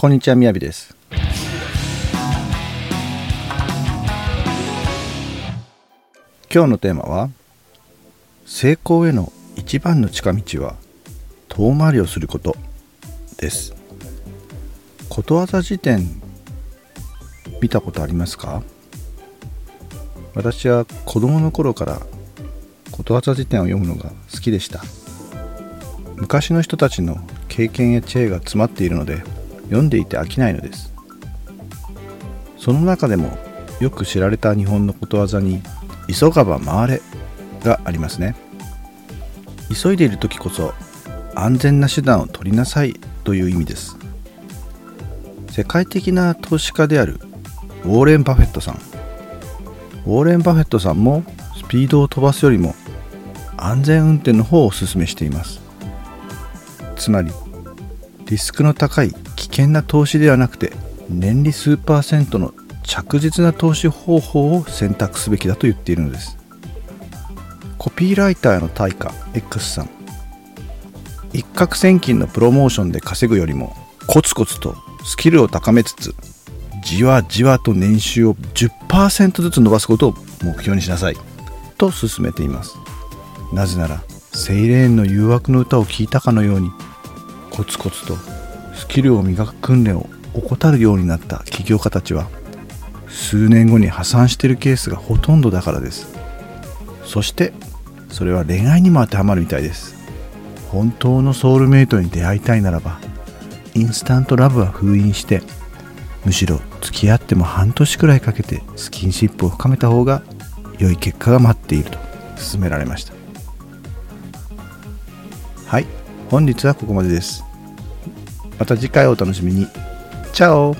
こんにちはみやびです。今日のテーマは成功への一番の近道は遠回りをすることです。ことわざ辞典見たことありますか？私は子供の頃からことわざ辞典を読むのが好きでした。昔の人たちの経験や知恵が詰まっているので読んでいて飽きないのです。その中でもよく知られた日本のことわざに「急がば回れ」がありますね。急いでいる時こそ安全な手段を取りなさいという意味です。世界的な投資家であるウォーレン・バフェットさん。ウォーレン・バフェットさんもスピードを飛ばすよりも安全運転の方をお勧めしています。つまりリスクの高い険な投資ではなくて年利数パーセントの着実な投資方法を選択すべきだと言っているのです。コピーライターの対価 X さん。一攫千金のプロモーションで稼ぐよりもコツコツとスキルを高めつつじわじわと年収を10%ずつ伸ばすことを目標にしなさいと勧めています。なぜならセイレーンの誘惑の歌を聴いたかのようにコツコツとスキルを磨く訓練を怠るようになった起業家たちは数年後に破産しているケースがほとんどだからです。そしてそれは恋愛にも当てはまるみたいです。本当のソウルメイトに出会いたいならばインスタントラブは封印してむしろ付き合っても半年くらいかけてスキンシップを深めた方が良い結果が待っていると勧められました。はい本日はここまでです。また次回お楽しみに。チャオ。